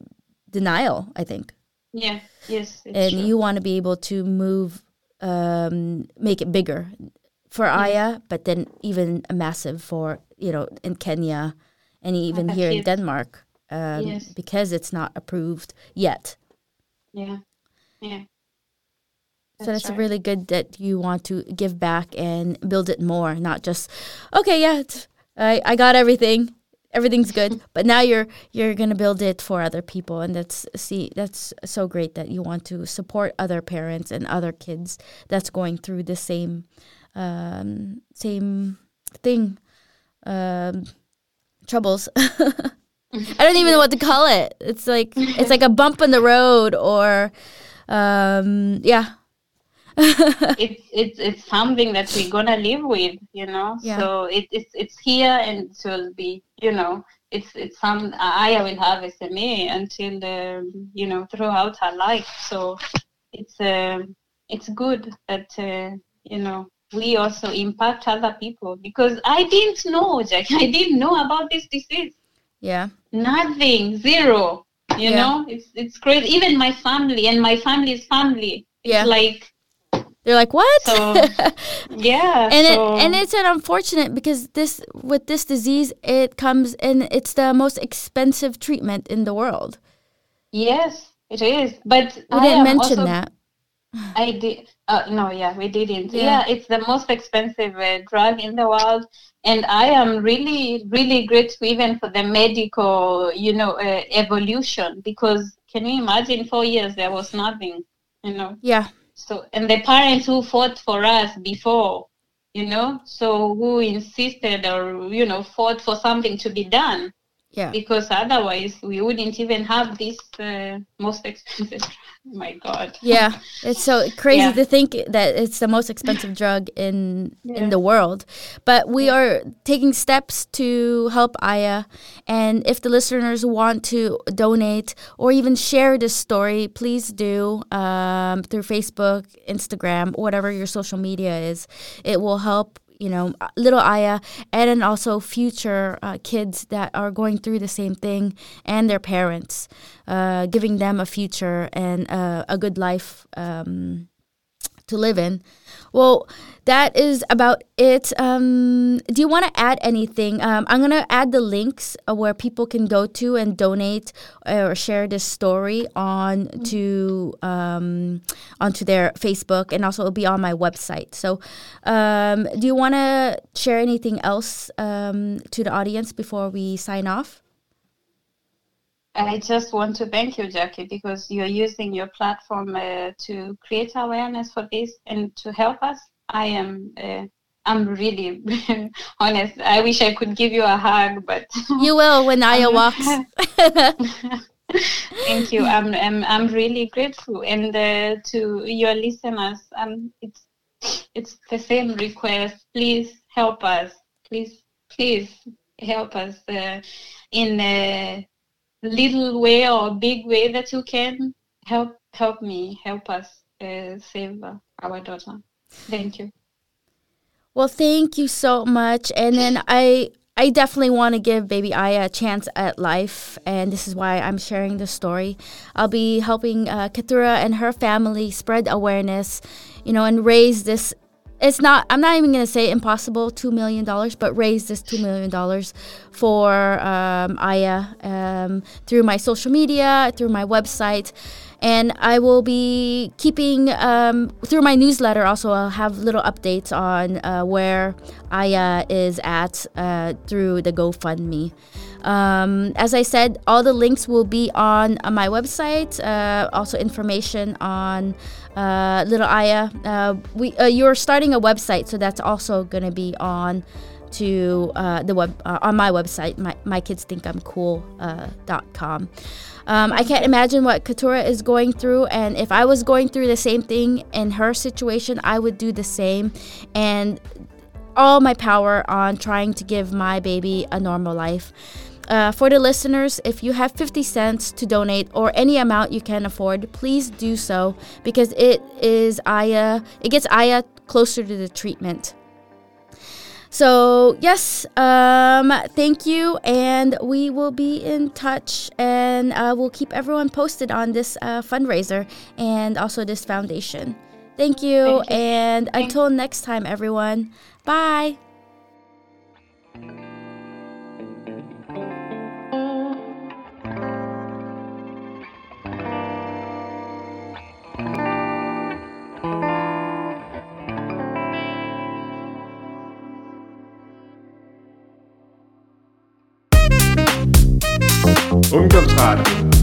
denial. I think. Yeah. Yes. And true. you want to be able to move um, make it bigger for mm. Aya, but then even a massive for you know in Kenya and even here in Denmark um, yes. because it's not approved yet. Yeah, yeah. That's so that's right. really good that you want to give back and build it more, not just okay, yeah, I I got everything. everything's good. But now you're you're gonna build it for other people, and that's see that's so great that you want to support other parents and other kids that's going through the same um, same thing, um, troubles. I don't even know what to call it. It's like it's like a bump in the road, or um, yeah. it's it's it's something that we're gonna live with, you know. Yeah. So it, it's it's here and it will be, you know, it's it's some Aya will have SMA until the you know throughout her life. So it's um it's good that uh, you know we also impact other people because I didn't know, Jack. I didn't know about this disease. Yeah. Nothing, zero. You Yeah. know, it's it's crazy. Even my family and my family's family. It's Yeah. like They're like, what? So, yeah. and so, it and it's an unfortunate because this with this disease it comes and it's the most expensive treatment in the world. yes, it is. But We I didn't mention also- that. I did. Uh, no, yeah, we didn't. Yeah. Yeah, it's the most expensive uh, drug in the world, and I am really, really grateful even for the medical, you know, uh, evolution. Because can you imagine? Four years there was nothing, you know. Yeah. So, and the parents who fought for us before, you know, so who insisted or you know fought for something to be done, Yeah. because otherwise we wouldn't even have this uh, most expensive. My God. Yeah, it's so crazy Yeah. to think that it's the most expensive drug in in the world. But we are taking steps to help Aya, and if the listeners want to donate or even share this story, please do um, through Facebook, Instagram, whatever your social media is. It will help. You know, little Aya, and then also future uh, kids that are going through the same thing, and their parents, uh, giving them a future and uh, a good life um, to live in. Well, that is about it. Um, do you want to add anything? Um, I'm going to add the links uh, where people can go to and donate or share this story on to um, onto their Facebook and also it'll be on my website. So, um, do you want to share anything else um, to the audience before we sign off? I just want to thank you, Jackie, because you're using your platform uh, to create awareness for this and to help us. I am, uh, I'm really honest. I wish I could give you a hug, but You will when Aya walks. thank you. I'm, I'm, I'm really grateful, and uh, to your listeners, um, it's, it's the same request. Please help us. Please, please help us uh, in. a little way or big way that you can help help me help us uh, save our daughter thank you Well, thank you so much. And then I I definitely want to give baby Aya a chance at life, and this is why I'm sharing this story. I'll be helping uh, and her family spread awareness, you know, and raise this. It's not. I'm not even gonna say impossible two million dollars, but raise this two million dollars for um, Aya um, through my social media, through my website, and I will be keeping um, through my newsletter. Also, I'll have little updates on uh, where Aya is at uh, through the GoFundMe. Um, as I said, all the links will be on, uh, my website. Uh, also, information on uh, Little Aya. Uh, we uh, you're starting a website, so that's also going to be on to uh, the web uh, on my website. My my kids think I'm cool uh, dot com. Um, I can't imagine what Katura is going through, and if I was going through the same thing in her situation, I would do the same. And all my power on trying to give my baby a normal life. Uh, for the listeners, if you have 50 cents to donate or any amount you can afford, please do so because it is Aya, it gets Aya closer to the treatment. So, yes, um, thank you, and we will be in touch, and uh, we'll keep everyone posted on this uh, fundraiser and also this foundation. Thank you, Thank you. and Thank- until next time, everyone, bye. Umzugsrad.